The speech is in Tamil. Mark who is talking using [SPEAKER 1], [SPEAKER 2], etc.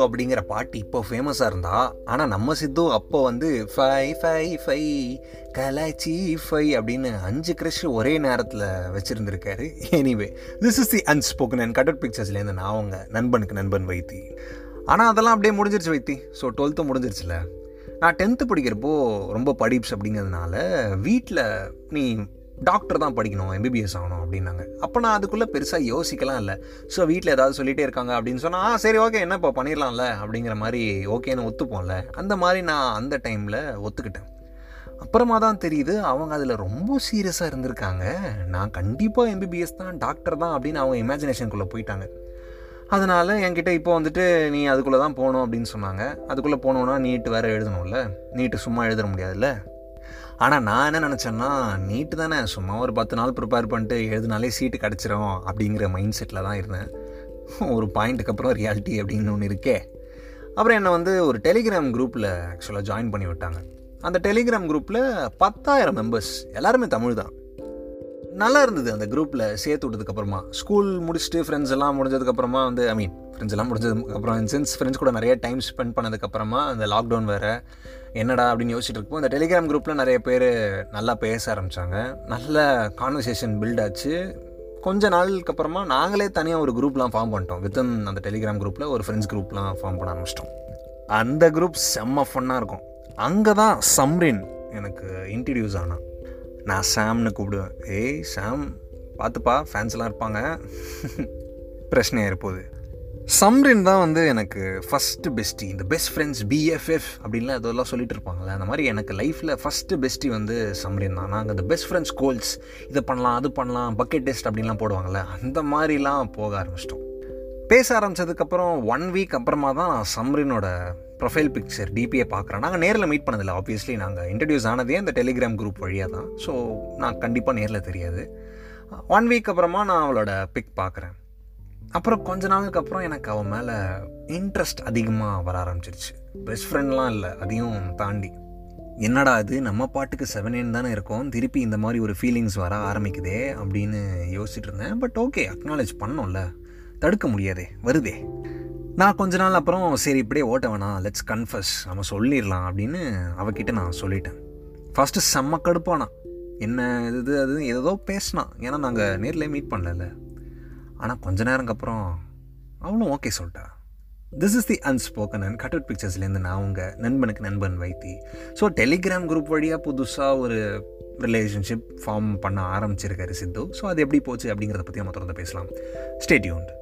[SPEAKER 1] அப்படிங்கிற பாட்டு இப்போ ஃபேமஸாக இருந்தா ஆனால் நம்ம சித்து அப்போ வந்து ஃபை ஃபை ஃபை கலாச்சி ஃபை அப்படின்னு அஞ்சு க்ரஷ் ஒரே நேரத்தில் வச்சுருந்துருக்காரு. Anyway this is the unspoken and cut out பிக்சர்ஸ்லேருந்து நான் அவங்க நண்பனுக்கு நண்பன் வைத்தி. ஆனால் அதெல்லாம் அப்படியே முடிஞ்சிருச்சு வைத்தி. So twelfth முடிஞ்சிருச்சுல. நான் டென்த்து படிக்கிறப்போ ரொம்ப படிப்ஸ் அப்படிங்கிறதுனால வீட்டில் நீ டாக்டர் தான் படிக்கணும் எம்பிபிஎஸ் ஆகணும் அப்படின்னாங்க. அப்போ நான் அதுக்குள்ளே பெருசாக யோசிக்கலாம் இல்லை. ஸோ வீட்டில் ஏதாவது சொல்லிகிட்டே இருக்காங்க அப்படின்னு சொன்னால் ஆ சரி ஓகே என்ன இப்போ பண்ணிடலாம்ல? அப்படிங்கிற மாதிரி ஓகேன்னு ஒத்துப்போம்ல. அந்த மாதிரி நான் அந்த டைமில் ஒத்துக்கிட்டேன். அப்புறமா தான் தெரியுது அவங்க அதில் ரொம்ப சீரியஸாக இருந்திருக்காங்க. நான் கண்டிப்பாக எம்பிபிஎஸ் தான் டாக்டர் தான் அப்படின்னு அவங்க இமேஜினேஷனுக்குள்ளே போயிட்டாங்க. அதனால் என்கிட்ட இப்போ வந்துட்டு நீ அதுக்குள்ளே தான் போகணும் அப்படின்னு சொன்னாங்க. அதுக்குள்ளே போனோன்னா நீட்டு வேறு எழுதணும்ல. நீட்டு சும்மா எழுத முடியாதுல்ல. ஆனால் நான் என்ன நினச்சேன்னா நீட்டு தானே சும்மா ஒரு பத்து நாள் ப்ரிப்பேர் பண்ணிட்டு எழுதினாலே சீட்டு கிடச்சிரும் அப்படிங்கிற மைண்ட் செட்டில் தான் இருந்தேன். ஒரு பாயிண்ட்டுக்கு அப்புறம் ரியாலிட்டி அப்படின்னு ஒன்று இருக்கே. அப்புறம் என்னை வந்து ஒரு டெலிகிராம் குரூப்பில் ஆக்சுவலாக ஜாயின் பண்ணி விட்டாங்க. அந்த டெலிகிராம் குரூப்பில் பத்தாயிரம் மெம்பர்ஸ் எல்லாருமே தமிழ் தான். நல்லா இருந்தது அந்த குரூப்பில் சேர்த்து விட்டதுக்கப்புறமா ஸ்கூல் முடிச்சுட்டு ஃப்ரெண்ட்ஸ் எல்லாம் முடிஞ்சதுக்கப்புறமா வந்து ஐ மீன் ஃப்ரெண்ட்ஸ் எல்லாம் முடிஞ்சதுக்கப்புறம் சென்ஸ் ஃப்ரெண்ட்ஸ் கூட நிறைய டைம் ஸ்பெண்ட் பண்ணதுக்கப்புறமா அந்த லாக்டவுன் வேறு என்னடா அப்படின்னு யோசிச்சுட்டு இருப்போம் இந்த டெலிகிராம் குரூப்பில் நிறைய பேர் நல்லா பேச ஆரம்பித்தாங்க நல்ல கான்வர்சேஷன் பில்ட் ஆச்சு. கொஞ்ச நாளுக்கு அப்புறமா நாங்களே தனியாக ஒரு குரூப்லாம் ஃபார்ம் பண்ணிட்டோம். வித்தின் அந்த டெலிகிராம் குரூப்பில் ஒரு ஃப்ரெண்ட்ஸ் குரூப்லாம் ஃபார்ம் பண்ண ஆரம்பிச்சிட்டோம். அந்த குரூப் செம்ம ஃபன்னாக இருக்கும். அங்கே தான் சம்ரின் எனக்கு இன்ட்ரடியூஸ் ஆனான். நான் சாம்னு கூப்பிடுவேன். ஏய் சாம் பார்த்துப்பா ஃபேன்ஸ்லாம் இருப்பாங்க. பிரச்சனையாக இருப்போது. சம்ரின் தான் வந்து எனக்கு ஃபஸ்ட்டு பெஸ்ட்டி இந்த பெஸ்ட் ஃப்ரெண்ட்ஸ் பிஎஃப்எஃப் அப்படின்லாம் அதெல்லாம் சொல்லிட்டு இருப்பாங்கல்ல அந்த மாதிரி எனக்கு லைஃப்பில் ஃபஸ்ட்டு பெஸ்ட்டி வந்து சம்ரின் தான். நாங்கள் இந்த பெஸ்ட் ஃப்ரெண்ட்ஸ் கோல்ஸ் இதை பண்ணலாம் அது பண்ணலாம் பக்கெட் டெஸ்ட் அப்படின்லாம் போடுவாங்கள்ல அந்த மாதிரிலாம் போக ஆரம்பிச்சிட்டோம். பேச ஆரம்பித்ததுக்கப்புறம் ஒன் வீக் அப்புறமா தான் நான் சம்ரினோட ப்ரொஃபைல் பிக்சர் டிபியை பார்க்குறேன். நாங்கள் நேரில் மீட் பண்ணதில்லை ஆப்வியஸ்லி நாங்கள் இன்ட்ரடியூஸ் ஆனதே அந்த டெலிகிராம் குரூப் வழியாக தான். ஸோ நான் கண்டிப்பாக நேரில் தெரியாது. ஒன் வீக் அப்புறமா நான் அவளோட பிக் பார்க்குறேன். அப்புறம் கொஞ்ச நாளுக்கு அப்புறம் எனக்கு அவன் மேலே இன்ட்ரெஸ்ட் அதிகமாக வர ஆரம்பிச்சிருச்சு. பெஸ்ட் ஃப்ரெண்ட்லாம் இல்லை அதையும் தாண்டி. என்னடா இது நம்ம பாட்டுக்கு செவன் செவனேன் தானே இருக்கோம் திருப்பி இந்த மாதிரி ஒரு ஃபீலிங்ஸ் வர ஆரம்பிக்குதே அப்படின்னு யோசிச்சுட்டு இருந்தேன். பட் ஓகே அக்னாலேஜ் பண்ணோம்ல. தடுக்க முடியாதே வருதே. நான் கொஞ்ச நாள் அப்புறம் சரி இப்படியே ஓட்ட வேணாம். லெட்ஸ் கன்ஃபஸ் நம்ம சொல்லிடலாம் அப்படின்னு அவகிட்ட நான் சொல்லிட்டேன். ஃபஸ்ட்டு செம்ம கடுப்பானா. என்ன இது அது ஏதோ பேசினான் ஏன்னா நாங்கள் நேரில் மீட் பண்ணல ஆனால் கொஞ்ச நேரங்க அப்புறம் அவளும் ஓகே சொல்லிட்டா. This is the unspoken and cut out பிக்சர்ஸ்லேருந்து நான் உங்கள் நண்பனுக்கு நண்பன் வைத்தி. ஸோ டெலிகிராம் குரூப் வழியாக புதுசாக ஒரு ரிலேஷன்ஷிப் ஃபார்ம் பண்ண ஆரம்பிச்சிருக்காரு சித்து. ஸோ அது எப்படி போச்சு அப்படிங்கிறத பற்றி நம்ம தொடர்ந்து பேசலாம். ஸ்டேட்யூண்ட்